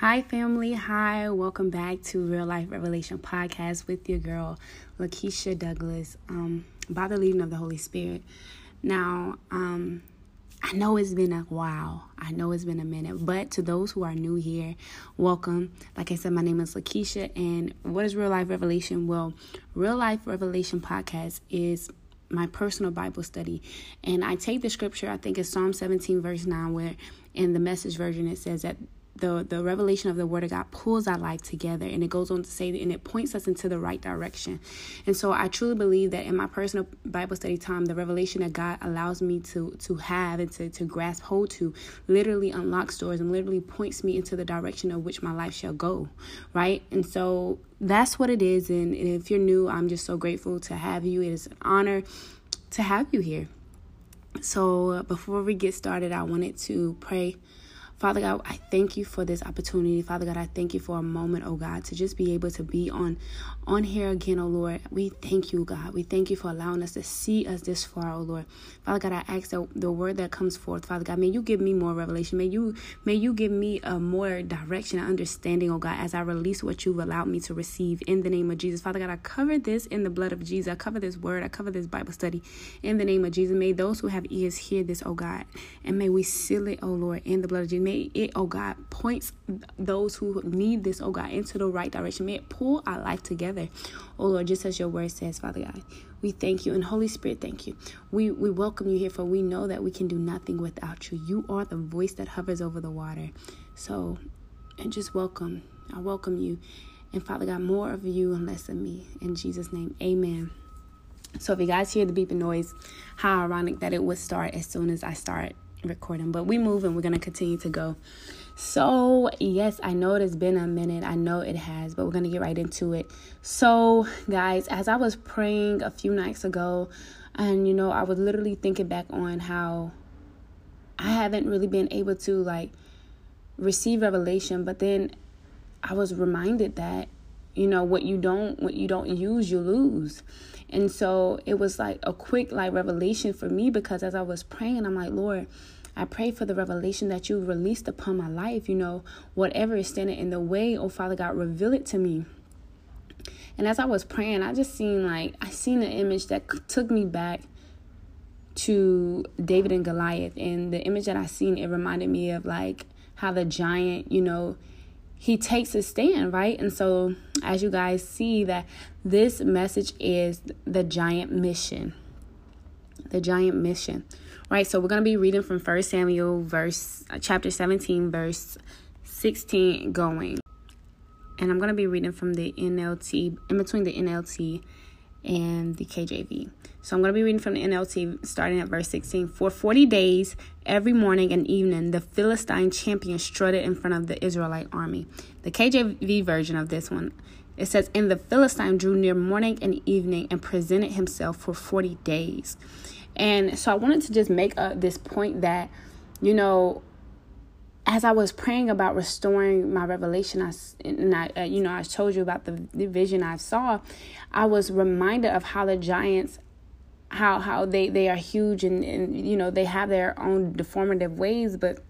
Hi, family. Hi, welcome back to Real Life Revelation Podcast with your girl, Lakeisha Douglas, um, by the leading of the Holy Spirit. Now, um, I know it's been a while. I know it's been a minute, but to those who are new here, welcome. Like I said, my name is Lakeisha, and what is Real Life Revelation? Well, Real Life Revelation Podcast is my personal Bible study. And I take the scripture, I think it's Psalm 17, verse 9, where in the message version it says that the the revelation of the word of God pulls our life together and it goes on to say and it points us into the right direction. And so I truly believe that in my personal Bible study time, the revelation that God allows me to to have and to, to grasp hold to literally unlocks doors and literally points me into the direction of which my life shall go. Right? And so that's what it is. And, and if you're new, I'm just so grateful to have you. It is an honor to have you here. So before we get started, I wanted to pray Father God, I thank you for this opportunity. Father God, I thank you for a moment, oh God, to just be able to be on on here again, oh Lord. We thank you, God. We thank you for allowing us to see us this far, oh Lord. Father God, I ask that the word that comes forth, Father God, may you give me more revelation. May you may you give me a more direction and understanding, oh God, as I release what you've allowed me to receive in the name of Jesus. Father God, I cover this in the blood of Jesus. I cover this word. I cover this Bible study in the name of Jesus. May those who have ears hear this, oh God. And may we seal it, oh Lord, in the blood of Jesus. May it, oh God, points those who need this, oh God, into the right direction. May it pull our life together, oh Lord, just as your word says, Father God. We thank you. And Holy Spirit, thank you. We, we welcome you here, for we know that we can do nothing without you. You are the voice that hovers over the water. So, and just welcome. I welcome you. And Father God, more of you and less of me. In Jesus' name, amen. So if you guys hear the beeping noise, how ironic that it would start as soon as I start recording. But we move and we're to continue to go. So, yes, I know it has been a minute. I know it has, but we're going to get right into it. So, guys, as I was praying a few nights ago, and you know, I was literally thinking back on how I haven't really been able to like receive revelation, but then I was reminded that you know what you don't what you don't use you lose and so it was like a quick like revelation for me because as i was praying i'm like lord I pray for the revelation that you released upon my life. You know, whatever is standing in the way, oh Father God, reveal it to me. And as I was praying, I just seen like I seen an image that took me back to David and Goliath. And the image that I seen, it reminded me of like how the giant, you know, he takes a stand, right? And so, as you guys see, that this message is the giant mission. The giant mission, right? So, we're going to be reading from First Samuel, verse uh, chapter 17, verse 16, going. And I'm going to be reading from the NLT, in between the NLT and the KJV. So I'm going to be reading from the NLT starting at verse 16. For 40 days, every morning and evening, the Philistine champion strutted in front of the Israelite army. The KJV version of this one, it says, And the Philistine drew near morning and evening and presented himself for 40 days. And so I wanted to just make uh, this point that, you know, as I was praying about restoring my revelation, I, and I, uh, you know, I told you about the, the vision I saw. I was reminded of how the giants, how how they they are huge and and you know they have their own deformative ways. But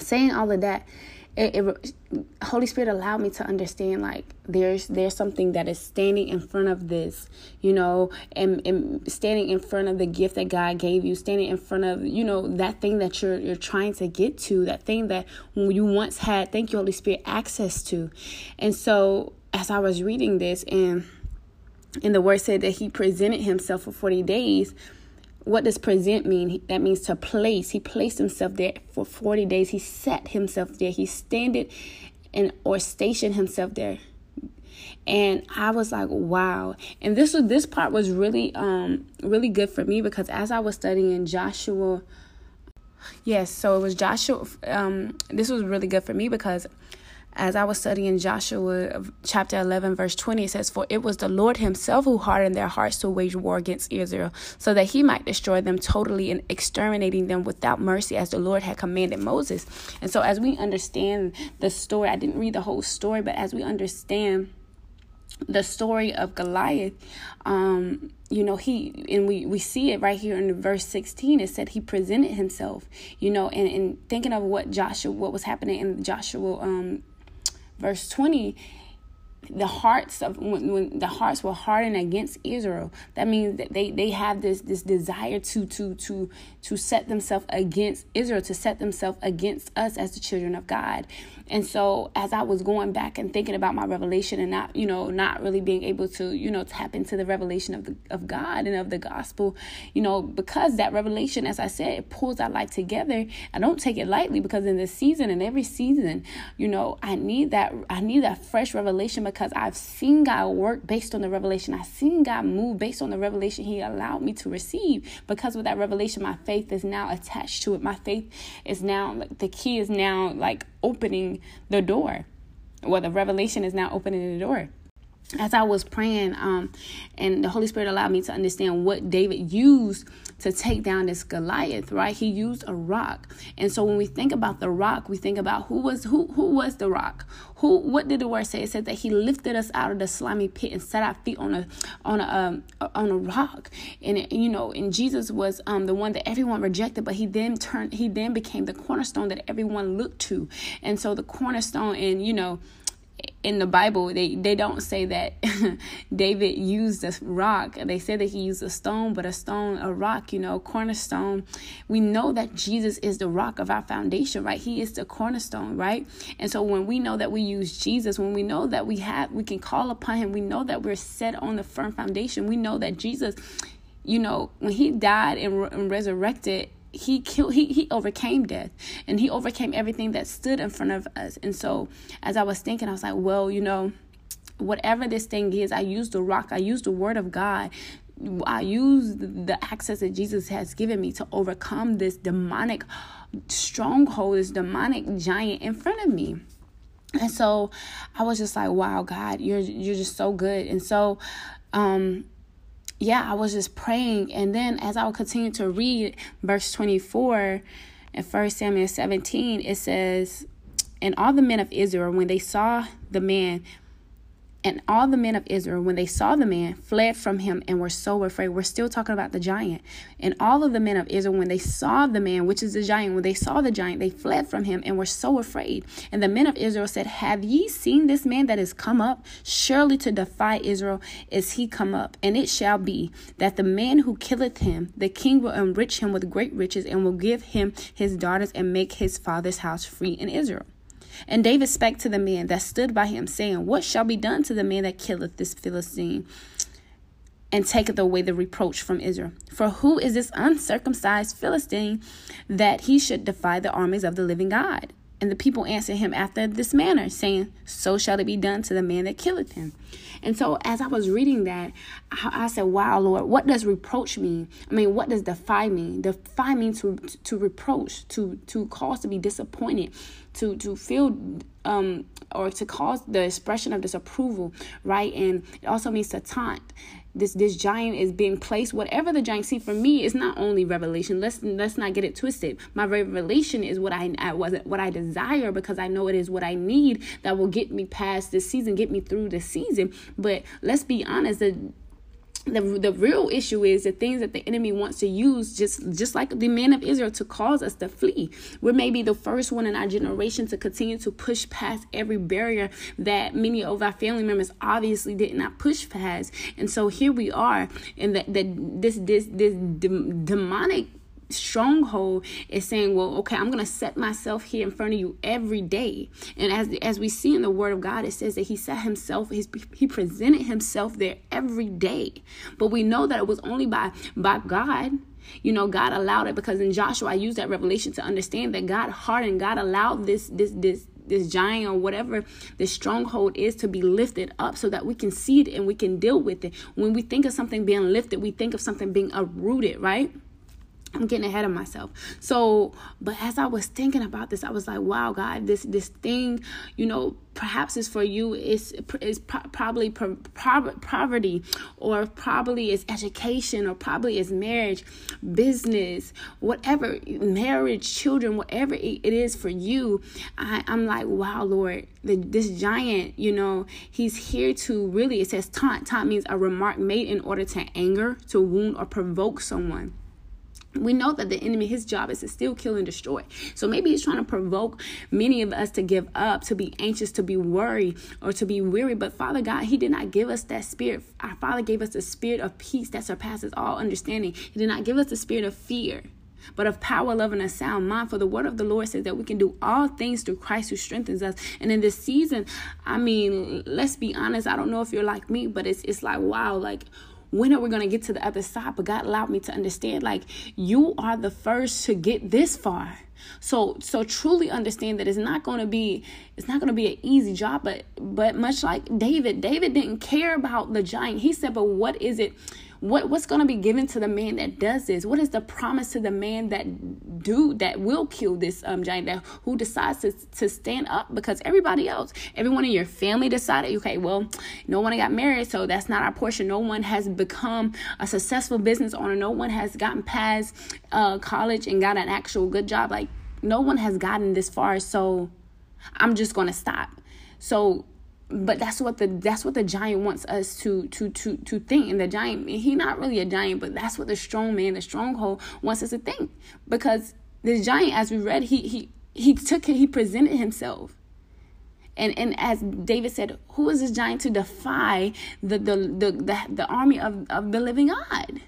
saying all of that, it, it, Holy Spirit allowed me to understand like there's there's something that is standing in front of this, you know, and, and standing in front of the gift that God gave you, standing in front of you know that thing that you're you're trying to get to, that thing that you once had, thank you Holy Spirit, access to, and so as I was reading this and and the word said that He presented Himself for forty days what does present mean? That means to place. He placed himself there for 40 days. He set himself there. He standed and or stationed himself there. And I was like, wow. And this was this part was really um really good for me because as I was studying Joshua Yes, so it was Joshua um this was really good for me because as I was studying Joshua chapter 11, verse 20, it says, For it was the Lord Himself who hardened their hearts to wage war against Israel, so that He might destroy them totally and exterminating them without mercy, as the Lord had commanded Moses. And so, as we understand the story, I didn't read the whole story, but as we understand the story of Goliath, um, you know, he and we we see it right here in verse 16. It said he presented himself, you know, and, and thinking of what Joshua, what was happening in Joshua um verse 20 the hearts of when, when the hearts were hardened against Israel. That means that they they have this this desire to to to to set themselves against Israel, to set themselves against us as the children of God. And so as I was going back and thinking about my revelation and not, you know, not really being able to, you know, tap into the revelation of the of God and of the gospel, you know, because that revelation, as I said, it pulls our life together. I don't take it lightly because in this season and every season, you know, I need that I need that fresh revelation because I've seen God work based on the revelation. I've seen God move based on the revelation He allowed me to receive. Because with that revelation, my faith is now attached to it. My faith is now like the key is now like opening the door. Well, the revelation is now opening the door as I was praying, um, and the Holy Spirit allowed me to understand what David used to take down this Goliath, right? He used a rock. And so when we think about the rock, we think about who was who who was the rock? Who what did the word say? It said that he lifted us out of the slimy pit and set our feet on a on a um, on a rock. And it, you know, and Jesus was um the one that everyone rejected, but he then turned he then became the cornerstone that everyone looked to. And so the cornerstone and you know, in the Bible, they, they don't say that David used a rock. They say that he used a stone, but a stone, a rock, you know, cornerstone. We know that Jesus is the rock of our foundation, right? He is the cornerstone, right? And so when we know that we use Jesus, when we know that we have, we can call upon him, we know that we're set on the firm foundation. We know that Jesus, you know, when he died and, and resurrected, he killed he he overcame death and he overcame everything that stood in front of us. And so as i was thinking i was like well you know whatever this thing is i use the rock i use the word of god i use the access that jesus has given me to overcome this demonic stronghold this demonic giant in front of me. And so i was just like wow god you're you're just so good. And so um yeah, I was just praying. And then as I would continue to read verse 24 in 1 Samuel 17, it says, And all the men of Israel, when they saw the man and all the men of Israel, when they saw the man, fled from him and were so afraid. We're still talking about the giant. And all of the men of Israel, when they saw the man, which is the giant, when they saw the giant, they fled from him and were so afraid. And the men of Israel said, Have ye seen this man that is come up? Surely to defy Israel is he come up. And it shall be that the man who killeth him, the king will enrich him with great riches and will give him his daughters and make his father's house free in Israel. And David spake to the man that stood by him, saying, What shall be done to the man that killeth this Philistine? and taketh away the reproach from Israel. For who is this uncircumcised Philistine that he should defy the armies of the living God? And the people answered him after this manner, saying, So shall it be done to the man that killeth him. And so, as I was reading that, I, said, Wow, Lord, what does reproach mean? I mean, what does defy mean? Defy means to, to reproach, to, to cause to be disappointed, to, to feel um, or to cause the expression of disapproval, right? And it also means to taunt. This this giant is being placed whatever the giant see for me is not only revelation. Let's let's not get it twisted. My revelation is what i, I wasn't what i desire because i know it is what i need that will get me past this season get me through this season. But let's be honest the the, the real issue is the things that the enemy wants to use just just like the men of israel to cause us to flee. We're maybe the first one in our generation to continue to push past every barrier that many of our family members obviously did not push past. And so here we are and that this this this demonic stronghold is saying, well, okay, I'm going to set myself here in front of you every day. And as as we see in the Word of God, it says that He set Himself, He He presented Himself there every day. But we know that it was only by by God. You know, God allowed it because in Joshua, I use that revelation to understand that God hardened, God allowed this this this this giant or whatever this stronghold is to be lifted up so that we can see it and we can deal with it. When we think of something being lifted, we think of something being uprooted, right? I'm getting ahead of myself. So, but as I was thinking about this, I was like, "Wow, God, this this thing, you know, perhaps is for you is is pro- probably pro- pro- poverty, or probably is education, or probably is marriage, business, whatever, marriage, children, whatever it is for you." I, I'm like, "Wow, Lord, the, this giant, you know, he's here to really." It says taunt. Taunt means a remark made in order to anger, to wound, or provoke someone we know that the enemy his job is to still kill and destroy so maybe he's trying to provoke many of us to give up to be anxious to be worried or to be weary but father god he did not give us that spirit our father gave us the spirit of peace that surpasses all understanding he did not give us the spirit of fear but of power, love, and a sound mind. For the word of the Lord says that we can do all things through Christ who strengthens us. And in this season, I mean, let's be honest. I don't know if you're like me, but it's it's like wow, like when are we going to get to the other side? But God allowed me to understand like you are the first to get this far. So so truly understand that it's not going to be it's not going to be an easy job but but much like David, David didn't care about the giant. He said, "But what is it what what's going to be given to the man that does this? What is the promise to the man that do that will kill this um giant that who decides to, to stand up because everybody else, everyone in your family decided, okay, well, no one got married, so that's not our portion. No one has become a successful business owner. No one has gotten past uh, college and got an actual good job. Like no one has gotten this far, so I'm just going to stop. So but that's what the that's what the giant wants us to to to to think. And the giant he not really a giant but that's what the strong man the stronghold wants us to think. Because this giant as we read he he he took he presented himself. And and as david said who is this giant to defy the the the the, the army of of the living god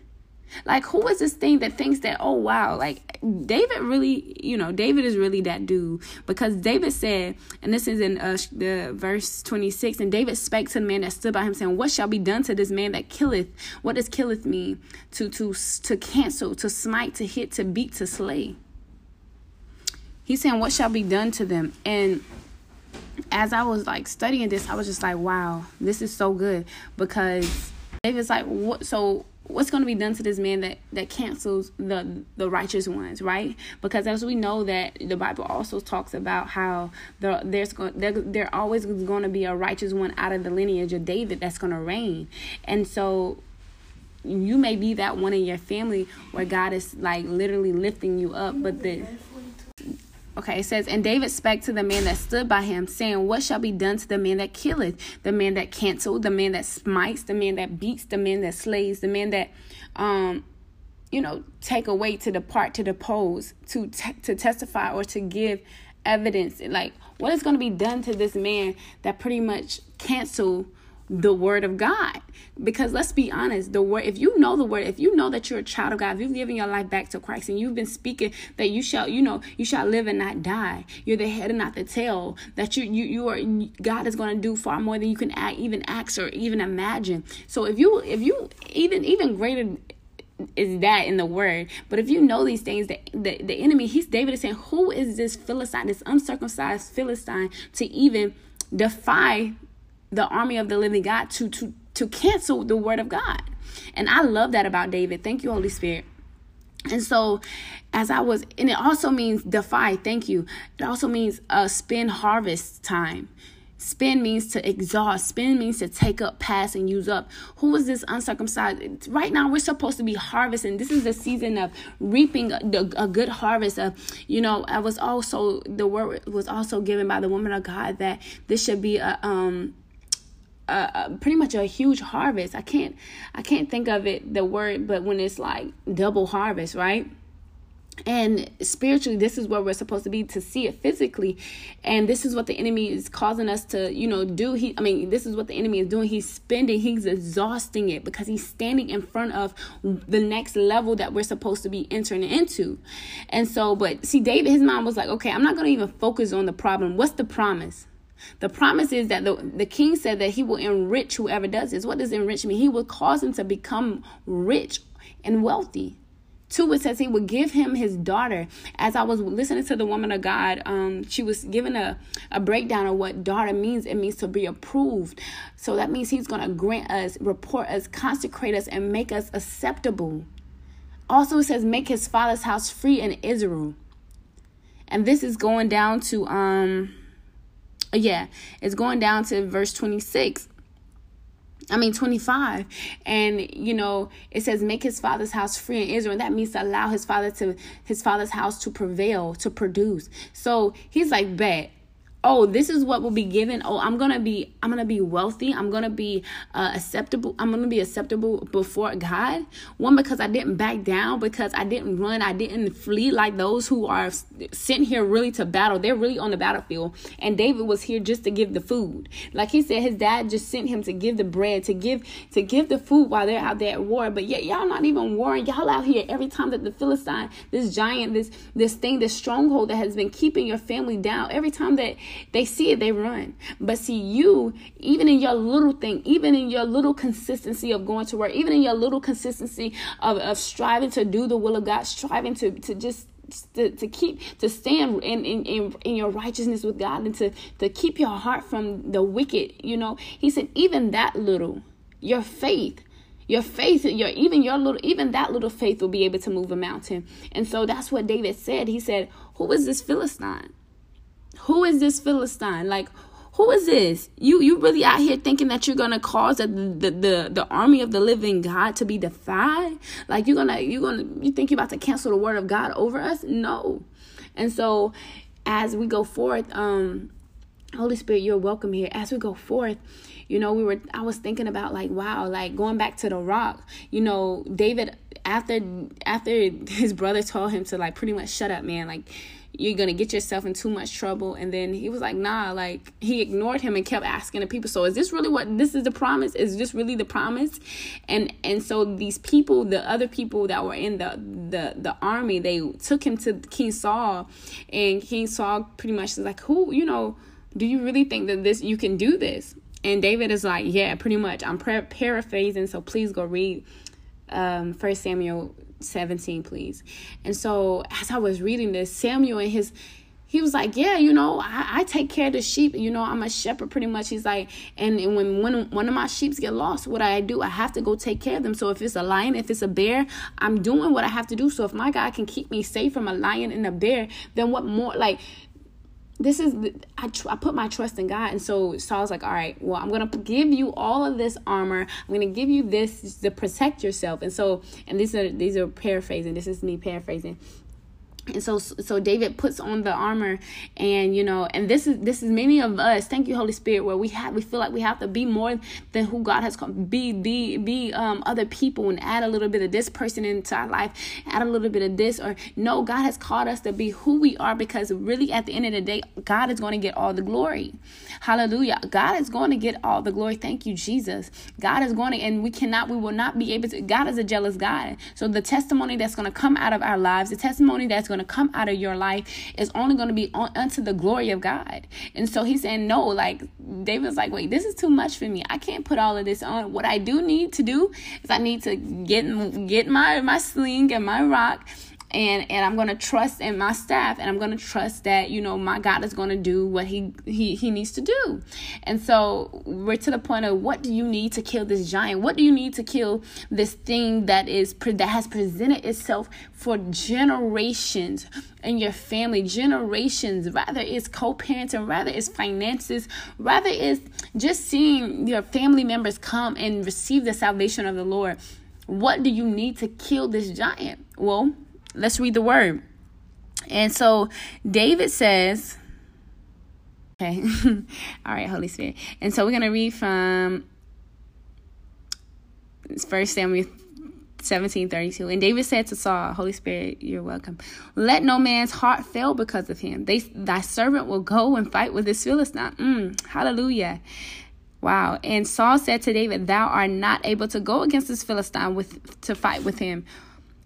like, who is this thing that thinks that, oh, wow, like David really, you know, David is really that dude because David said, and this is in uh, the verse 26, and David spake to the man that stood by him, saying, What shall be done to this man that killeth? What does killeth mean? To, to, to cancel, to smite, to hit, to beat, to slay. He's saying, What shall be done to them? And as I was like studying this, I was just like, wow, this is so good because David's like, what? So what's going to be done to this man that that cancels the the righteous ones right? Because as we know that the bible also talks about how the, there's going there, there always going to be a righteous one out of the lineage of david that's going to reign. And so you may be that one in your family where god is like literally lifting you up but the Okay, it says, And David spake to the man that stood by him, saying, What shall be done to the man that killeth, the man that cancels, the man that smites, the man that beats, the man that slays, the man that, um, you know, take away to depart, to depose, to te- to testify or to give evidence. Like, what is going to be done to this man that pretty much cancel the word of God. Because let's be honest, the word if you know the word, if you know that you're a child of God, if you've given your life back to Christ and you've been speaking that you shall, you know, you shall live and not die. You're the head and not the tail. That you you you are God is going to do far more than you can act, even ask or even imagine. So if you if you even even greater is that in the word. But if you know these things, the, the, the enemy, he's David is saying, Who is this Philistine, this uncircumcised Philistine, to even defy the army of the living God to to to cancel the word of God. And I love that about David. Thank you, Holy Spirit. And so, as I was, and it also means defy, thank you. It also means uh, spend harvest time. Spend means to exhaust. Spend means to take up, pass, and use up. Who is this uncircumcised? Right now, we're supposed to be harvesting. This is the season of reaping a, a good harvest. Of, you know, I was also the word was also given by the woman of God that this should be a um uh, pretty much a huge harvest. I can't I can't think of it the word, but when it's like double harvest, right? And spiritually, this is where we're supposed to be to see it physically, and this is what the enemy is causing us to, you know, do. He, I mean, this is what the enemy is doing. He's spending, he's exhausting it because he's standing in front of the next level that we're supposed to be entering into. And so, but see, David, his mom was like, okay, I'm not going to even focus on the problem. What's the promise? The promise is that the, the king said that he will enrich whoever does this. What does enrich mean? He will cause him to become rich and wealthy. Two, it says he would give him his daughter. As I was listening to the woman of God, um, she was giving a, a breakdown of what daughter means. It means to be approved. So that means he's going to grant us, report us, consecrate us, and make us acceptable. Also, it says, make his father's house free in Israel. And this is going down to um yeah, it's going down to verse 26. I mean 25 and you know it says make his father's house free in Israel. And that means to allow his father to his father's house to prevail to produce. So he's like bet oh this is what will be given. Oh i'm gonna be i'm gonna be wealthy. I'm gonna be uh, acceptable i'm gonna be acceptable before god. One because i didn't back down because i didn't run i didn't flee like those who are sent here really to battle. They're really on the battlefield and david was here just to give the food. Like he said his dad just sent him to give the bread to give to give the food while they're out there at war. But yet y'all not even warring. Y'all out here every time that the philistine this giant this this thing this stronghold that has been keeping your family down every time that they see it, they run. But see, you, even in your little thing, even in your little consistency of going to work, even in your little consistency of, of striving to do the will of God, striving to, to just to, to keep to stand in, in, in, in your righteousness with God and to, to keep your heart from the wicked, you know. He said, even that little, your faith, your faith, your even your little even that little faith will be able to move a mountain. And so that's what David said. He said, Who is this Philistine? Who is this Philistine? Like, who is this? You you really out here thinking that you're gonna cause the, the the the army of the living God to be defied? Like you're gonna you're gonna you think you're about to cancel the word of God over us? No. And so as we go forth, um, Holy Spirit, you're welcome here. As we go forth, you know, we were I was thinking about like, wow, like going back to the rock, you know, David after after his brother told him to like pretty much shut up, man, like you're gonna get yourself in too much trouble. And then he was like nah like he ignored him and kept asking the people. So is this really what this is the promise? Is this really the promise? And and so these people the other people that were in the the the army they took him to king saul. And king saul pretty much is like who you know do you really think that this you can do this? And david is like yeah pretty much. I'm paraphrasing so please go read um first samuel 17, please. And so as I was reading this, Samuel and his he was like, Yeah, you know, I, I take care of the sheep. You know, I'm a shepherd pretty much. He's like, and, and when when one of my sheep get lost, what I do, I have to go take care of them. So if it's a lion, if it's a bear, I'm doing what I have to do. So if my God can keep me safe from a lion and a bear, then what more like this is I, tr- I put my trust in God. And so Saul's like all right well I'm gonna give you all of this armor. I'm gonna give you this to protect yourself. And so and these are these are paraphrasing. This is me paraphrasing and so so david puts on the armor and you know and this is this is many of us thank you holy spirit where we have we feel like we have to be more than who god has come be be be um other people and add a little bit of this person into our life add a little bit of this or no god has called us to be who we are because really at the end of the day god is going to get all the glory. Hallelujah. God is going to get all the glory. Thank you jesus. God is going to and we cannot we will not be able to god is a jealous god. So the testimony that's going to come out of our lives the testimony that's going going to come out of your life is only going to be on, unto the glory of God. And so he's saying, no, like David's like, wait, this is too much for me. I can't put all of this on. What I do need to do is I need to get get my my sling and my rock and and I'm to trust in my staff and I'm to trust that you know my God is to do what he he he needs to do. And so we're to the point of what do you need to kill this giant? What do you need to kill this thing that is that has presented itself for generations in your family, generations, rather it's co-parenting, rather it's finances, rather it's just seeing your family members come and receive the salvation of the Lord. What do you need to kill this giant? Well, Let's read the word. And so David says, okay, all right, Holy Spirit. And so we're going to read from First Samuel 1732 and david said to saul holy spirit you're welcome. Let no man's heart fail because of him. They thy servant will go and fight with this philistine mm, hallelujah. Wow. And saul said to david thou art not able to go against this philistine with to fight with him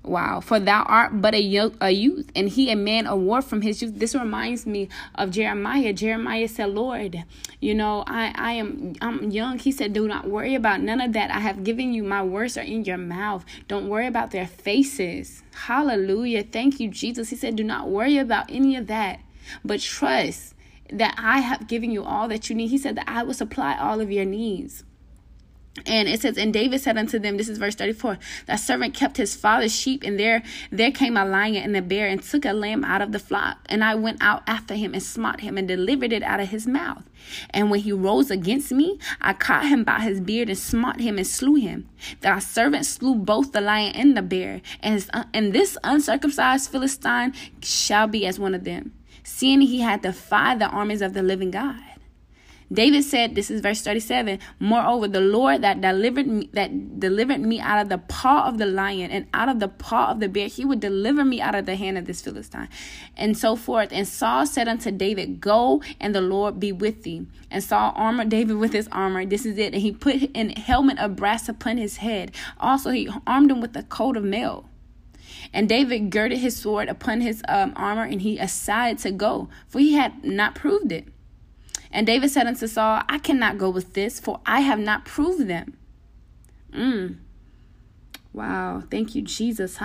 Wow, for thou art but a, yo- a youth, and he a man of war from his youth. This reminds me of Jeremiah. Jeremiah said, Lord, you know, I, I am I'm young. He said, Do not worry about none of that. I have given you my words are in your mouth. Don't worry about their faces. Hallelujah. Thank you, Jesus. He said, Do not worry about any of that, but trust that I have given you all that you need. He said that I will supply all of your needs. And it says, and David said unto them, this is verse 34, that servant kept his father's sheep, and there there came a lion and a bear, and took a lamb out of the flock. And I went out after him, and smote him, and delivered it out of his mouth. And when he rose against me, I caught him by his beard, and smote him, and slew him. Thy servant slew both the lion and the bear, and, his, and this uncircumcised Philistine shall be as one of them seeing he had defied the armies of the living God. David said, this is verse 37, moreover, the Lord that delivered me, that delivered me out of the paw of the lion and out of the paw of the bear, he would deliver me out of the hand of this Philistine. And so forth. And Saul said unto David, Go and the Lord be with thee. And Saul armored David with his armor. This is it. And he put an helmet of brass upon his head. Also, he armed him with a coat of mail. And David girded his sword upon his um, armor, and he aside to go, for he had not proved it. And David said unto Saul, I cannot go with this, for I have not proved them. Mm. Wow, thank you, Jesus.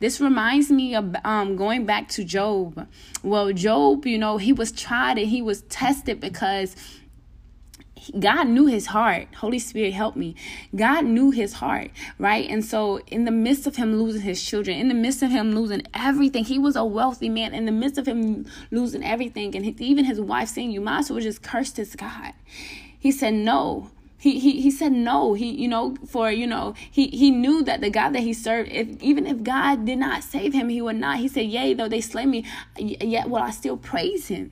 This reminds me of um, going back to Job. Well, Job, you know, he was tried and he was tested because God knew his heart. Holy Spirit, help me. God knew his heart, right? And so, in the midst of him losing his children, in the midst of him losing everything, he was a wealthy man. In the midst of him losing everything, and even his wife saying, You might as well just curse this God. He said, No. He, he he said no he you know for you know he he knew that the god that he served if even if god did not save him he would not he said yea though they slay me yet will i still praise him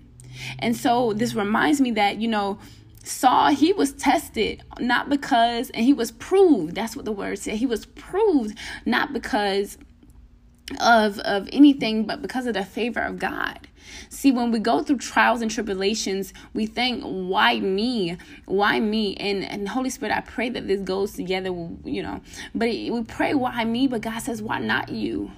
and so this reminds me that you know Saul, he was tested not because, and he was proved. That's what the word said. He was proved not because of of anything, but because of the favor of God. See, when we go through trials and tribulations, we think, why me? Why me? And, and Holy Spirit, I pray that this goes together, you know. But we pray, why me? But God says, why not you?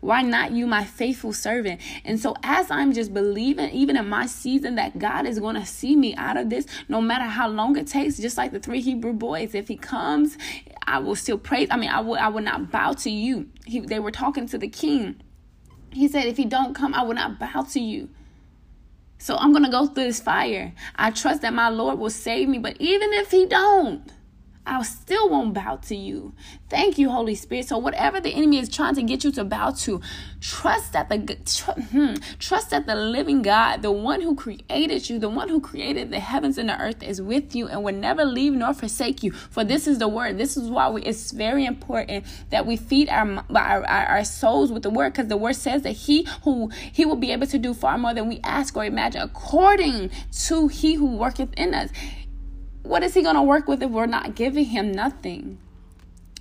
Why not you, my faithful servant? And so, as I'm just believing, even in my season, that God is going to see me out of this, no matter how long it takes, just like the three Hebrew boys, if He comes, I will still praise. I mean, I will, I will not bow to you. He, they were talking to the king. He said, If He don't come, I will not bow to you. So I'm going to go through this fire. I trust that my Lord will save me, but even if He don't, I still won't bow to you. Thank you, Holy Spirit. So whatever the enemy is trying to get you to bow to, trust that the tr- hmm, trust that the living God, the one who created you, the one who created the heavens and the earth, is with you and will never leave nor forsake you. For this is the word. This is why we, it's very important that we feed our our, our souls with the word, because the word says that He who He will be able to do far more than we ask or imagine, according to He who worketh in us what is he going to work with if we're not giving him nothing?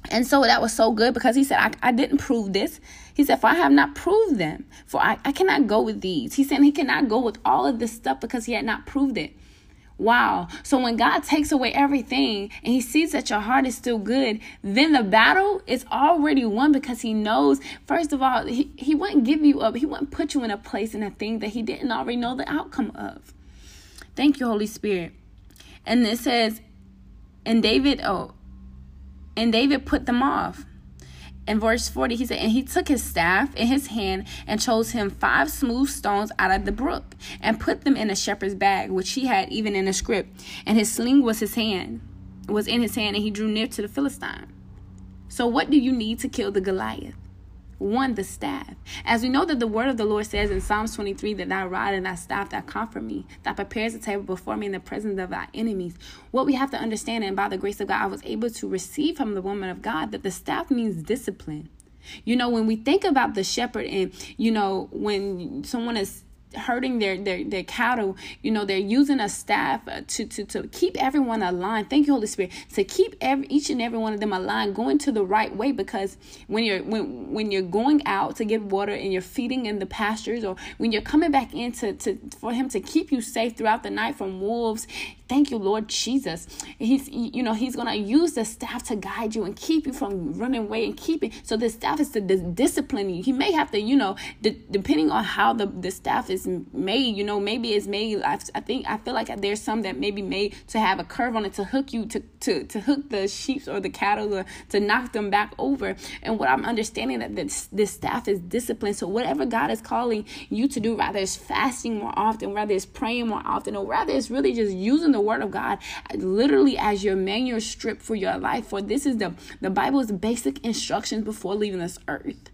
And so that was so good because he said, I, I didn't prove this. He said, For I have not proved them, for I, I cannot go with these. He said he cannot go with all of this stuff because he had not proved it. Wow. So when God takes away everything and he sees that your heart is still good, then the battle is already won because he knows, first of all, he, he wouldn't give you up. He wouldn't put you in a place in a thing that he didn't already know the outcome of. Thank you, Holy Spirit. And it says, and David, oh, and David put them off. In verse 40, he said, And he took his staff in his hand and chose him five smooth stones out of the brook and put them in a shepherd's bag, which he had even in a scrip. And his sling was his hand, was in his hand, and he drew near to the Philistine. So, what do you need to kill the Goliath? One the staff. As we know that the word of the Lord says in Psalms 23 that thy rod and thy staff that comfort me, that prepares a table before me in the presence of our enemies. What we have to understand, and by the grace of God, I was able to receive from the woman of God that the staff means discipline. You know, when we think about the shepherd, and you know, when someone is hurting their, their their cattle you know they're using a staff uh, to to to keep everyone aligned. Thank you holy spirit to keep every each and every one of them aligned going to the right way because when you're when when you're going out to get water and you're feeding in the pastures or when you're coming back in to, to for him to keep you safe throughout the night from wolves Thank you, Lord Jesus. He's, you know, He's gonna use the staff to guide you and keep you from running away and keeping. So the staff is to discipline you. He may have to, you know, depending on how the the staff is made. You know, maybe it's made. I, I think I feel like there's some that may be made to have a curve on it to hook you to to to hook the sheep or the cattle or to knock them back over. And what I'm understanding that this this staff is discipline. So whatever God is calling you to do, rather it's fasting more often, rather it's praying more often, or rather it's really just using the word of God literally as your manual strip for your life. For this is the the Bible's basic instructions before leaving this earth.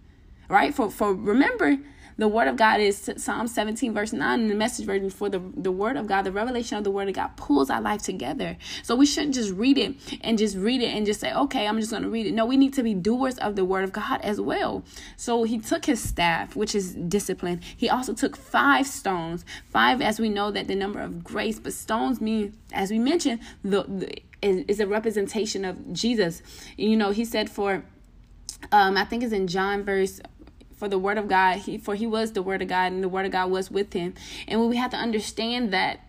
Right? For for remember The word of God is Psalm 17, verse 9 in the message version for the, the word of God, the revelation of the word of God pulls our life together. So we shouldn't just read it and just read it and just say, okay, I'm just going to read it. No, we need to be doers of the word of God as well. So he took his staff, which is discipline. He also took five stones. Five, as we know that the number of grace, but stones mean, as we mentioned, the, the is, a representation of Jesus. You know, he said for um, I think it's in John verse for the word of God, he for he was the word of God and the word of God was with him. And we have to understand that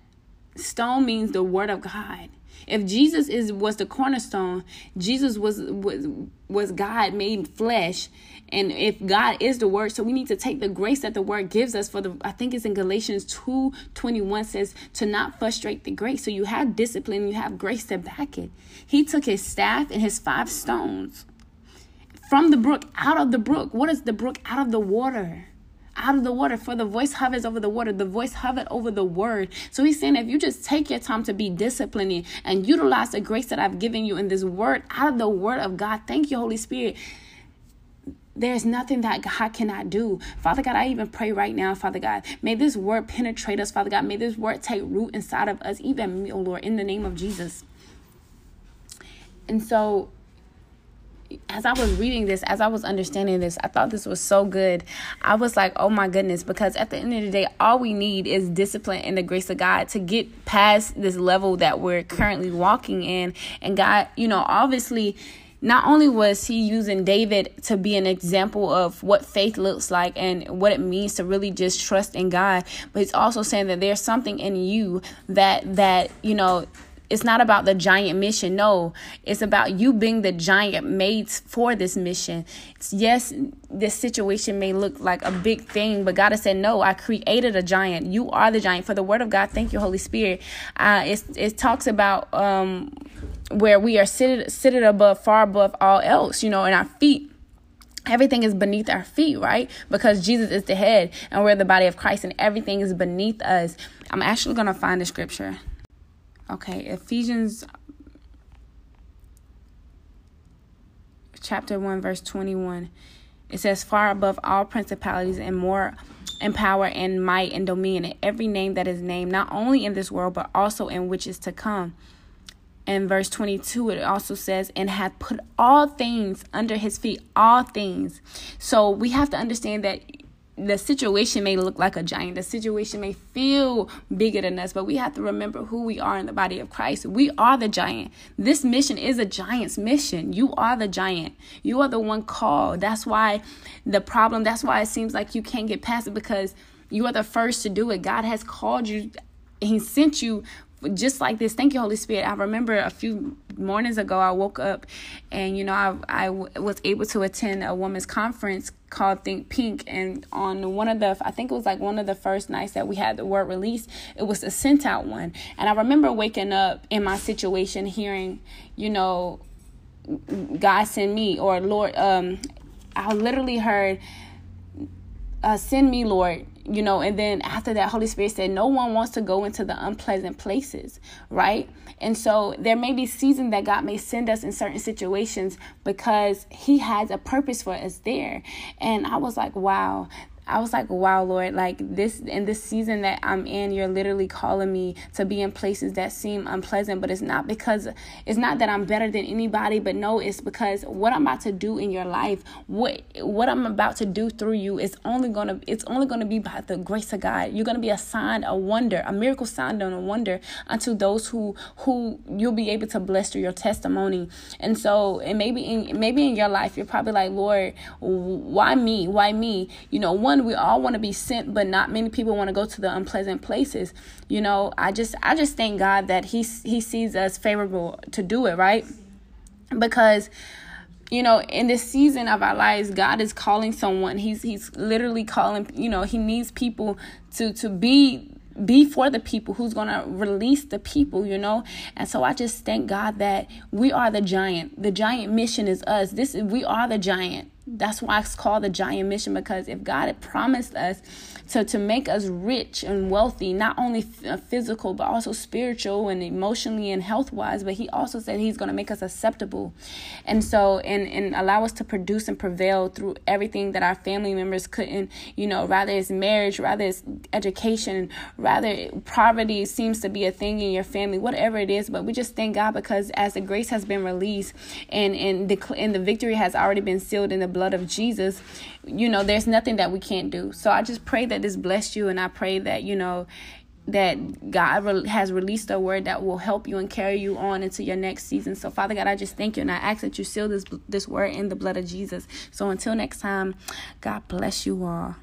stone means the word of God. If Jesus is was the cornerstone, Jesus was was was God made flesh. And if God is the word, so we need to take the grace that the word gives us for the I think it's in Galatians 2 21 says to not frustrate the grace. So you have discipline, you have grace to back it. He took his staff and his five stones from the brook, out of the brook. What is the brook? Out of the water. Out of the water, for the voice hovers over the water, the voice hovered over the word. So he's saying, if you just take your time to be disciplined and utilize the grace that I've given you in this word, out of the word of God, thank you, Holy Spirit there's nothing that God cannot do. Father God, I even pray right now, Father God, may this word penetrate us, Father God. May this word take root inside of us, even me, oh Lord, in the name of Jesus. And so as I was reading this, as I was understanding this, I thought this was so good. I was like, oh my goodness, because at the end of the day, all we need is discipline and the grace of God to get past this level that we're currently walking in. And God, you know, obviously, not only was he using David to be an example of what faith looks like and what it means to really just trust in God, but he's also saying that there's something in you that that, you know, it's not about the giant mission. No, it's about you being the giant made for this mission. Yes, this situation may look like a big thing, but God has said, No, I created a giant. You are the giant. For the word of God, thank you, Holy Spirit. Uh, it, it talks about um, where we are seated, seated above, far above all else, you know, in our feet everything is beneath our feet, right? Because Jesus is the head and we're the body of Christ and everything is beneath us. I'm actually going to find the scripture. Okay, Ephesians chapter 1 verse 21. It says far above all principalities and more in power and might and dominion and every name that is named not only in this world but also in which is to come. In verse 22 it also says and hath put all things under his feet all things. So we have to understand that the situation may look like a giant. The situation may feel bigger than us, but we have to remember who we are in the body of Christ. We are the giant. This mission is a giant's mission. You are the giant. You are the one called. That's why the problem, that's why it seems like you can't get past it because you are the first to do it. God has called you, He sent you just like this. Thank you holy spirit. I remember a few mornings ago i woke up and you know I, I w- was able to attend a women's conference called think pink. And on one of the i think it was like one of the first nights that we had the word release it was a sent out one. And i remember waking up in my situation hearing you know god send me or lord um i literally heard uh, send me lord you know and then after that holy spirit said no one wants to go into the unpleasant places right? And so there may be seasons that god may send us in certain situations because he has a purpose for us there. And i was like wow I was like, wow, Lord, like this in this season that I'm in, you're literally calling me to be in places that seem unpleasant, but it's not because it's not that I'm better than anybody, but no, it's because what I'm about to do in your life, what what I'm about to do through you is only gonna it's only gonna be by the grace of God. You're gonna be a sign, a wonder, a miracle sign and a wonder unto those who who you'll be able to bless through your testimony. And so, and maybe in maybe in your life, you're probably like, Lord, why me? Why me? You know, one one we all want to be sent but not many people want to go to the unpleasant places. You know i just i just thank god that he he sees us favorable to do it right? Because you know in this season of our lives god is calling someone. He's he's literally calling you know he needs people to to be be for the people who's going to release the people you know? And so i just thank god that we are the giant. The giant mission is us. This we are the giant That's why it's called the giant mission because if God had promised us to, to make us rich and wealthy, not only uh, physical, but also spiritual and emotionally and health wise, but He also said He's going to make us acceptable. And so, and, and allow us to produce and prevail through everything that our family members couldn't, you know, rather it's marriage, rather it's education, rather poverty seems to be a thing in your family, whatever it is. But we just thank God because as the grace has been released and, and, the, and the victory has already been sealed in the blood of Jesus, you know, there's nothing that we can't do. So I just pray that this blessed you and I pray that, you know, that God has released a word that will help you and carry you on into your next season. So, Father God, I just thank you and I ask that you seal this this word in the blood of Jesus. So, until next time, God bless you all.